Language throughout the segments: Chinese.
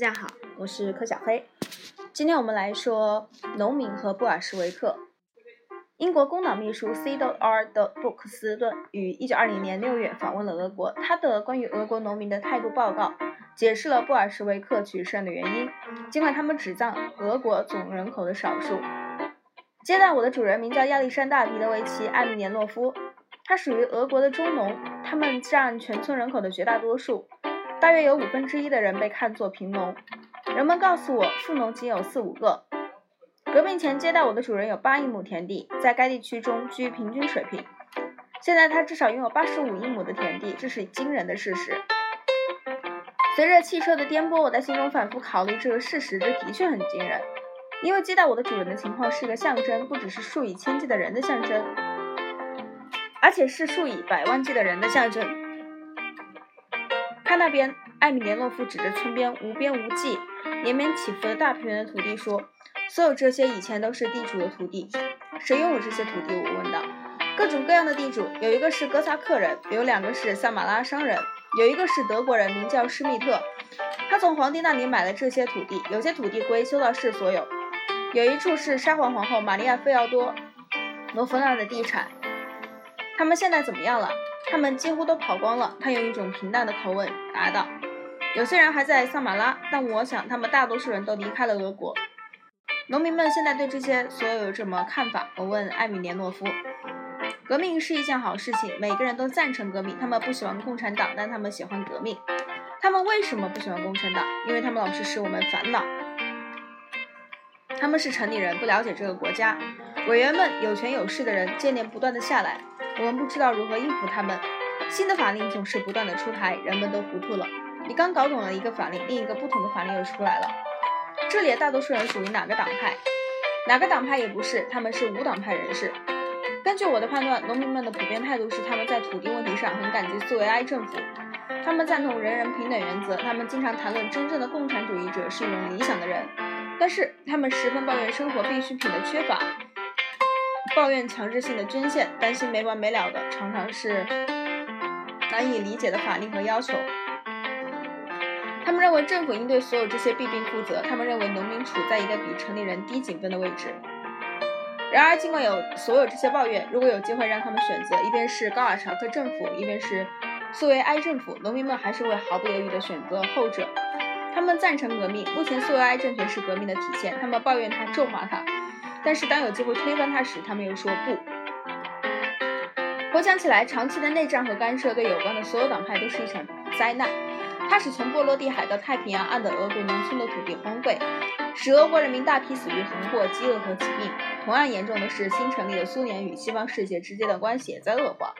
大家好，我是柯小黑。今天我们来说农民和布尔什维克。英国工党秘书 C.R. 的布克斯顿于1920年6月访问了俄国，他的关于俄国农民的态度报告解释了布尔什维克取胜的原因。尽管他们只占俄国总人口的少数，接待我的主人名叫亚历山大·彼得维奇·艾米年诺夫，他属于俄国的中农，他们占全村人口的绝大多数。大约有五分之一的人被看作贫农，人们告诉我，富农仅有四五个。革命前接待我的主人有八亿亩田地，在该地区中居平均水平。现在他至少拥有八十五亿亩的田地，这是惊人的事实。随着汽车的颠簸，我在心中反复考虑这个事实，这的确很惊人。因为接待我的主人的情况是一个象征，不只是数以千计的人的象征，而且是数以百万计的人的象征。看那边，艾米连诺夫指着村边无边无际、连绵起伏的大平原的土地说：“所有这些以前都是地主的土地。谁拥有这些土地？”我问道。“各种各样的地主，有一个是哥萨克人，有两个是萨马拉商人，有一个是德国人，名叫施密特。他从皇帝那里买了这些土地，有些土地归修道士所有，有一处是沙皇皇后玛利亚·费奥多罗夫娜的地产。他们现在怎么样了？”他们几乎都跑光了。他用一种平淡的口吻答道：“有些人还在萨马拉，但我想他们大多数人都离开了俄国。”农民们现在对这些所有有什么看法？我问艾米连诺夫。革命是一件好事情，每个人都赞成革命。他们不喜欢共产党，但他们喜欢革命。他们为什么不喜欢共产党？因为他们老是使我们烦恼。他们是城里人，不了解这个国家。委员们有权有势的人，接连不断的下来。我们不知道如何应付他们。新的法令总是不断的出台，人们都糊涂了。你刚搞懂了一个法令，另一个不同的法令又出来了。这里的大多数人属于哪个党派？哪个党派也不是，他们是无党派人士。根据我的判断，农民们的普遍态度是他们在土地问题上很感激苏维埃政府，他们赞同人人平等原则，他们经常谈论真正的共产主义者是一种理想的人，但是他们十分抱怨生活必需品的缺乏。抱怨强制性的捐献，担心没完没了的，常常是难以理解的法令和要求。他们认为政府应对所有这些弊病负责。他们认为农民处在一个比城里人低几分的位置。然而，尽管有所有这些抱怨，如果有机会让他们选择，一边是高尔察克政府，一边是苏维埃政府，农民们还是会毫不犹豫地选择后者。他们赞成革命。目前，苏维埃政权是革命的体现。他们抱怨他，咒骂他。但是当有机会推翻他时，他们又说不。回想起来，长期的内战和干涉对有关的所有党派都是一场灾难。它使从波罗的海到太平洋岸的俄国农村的土地荒废，使俄国人民大批死于横祸、饥饿和疾病。同样严重的是，新成立的苏联与西方世界之间的关系也在恶化。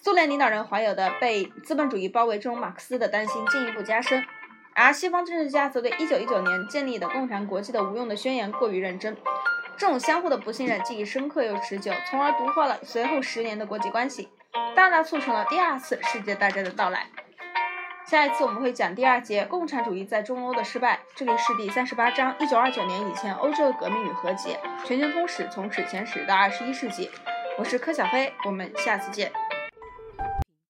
苏联领导人怀有的被资本主义包围中马克思的担心进一步加深，而西方政治家则对1919年建立的共产国际的无用的宣言过于认真。这种相互的不信任既深刻又持久，从而毒化了随后十年的国际关系，大大促成了第二次世界大战的到来。下一次我们会讲第二节共产主义在中欧的失败，这里是第三十八章一九二九年以前欧洲的革命与和解，全球通史从史前史到二十一世纪。我是柯小飞，我们下次见。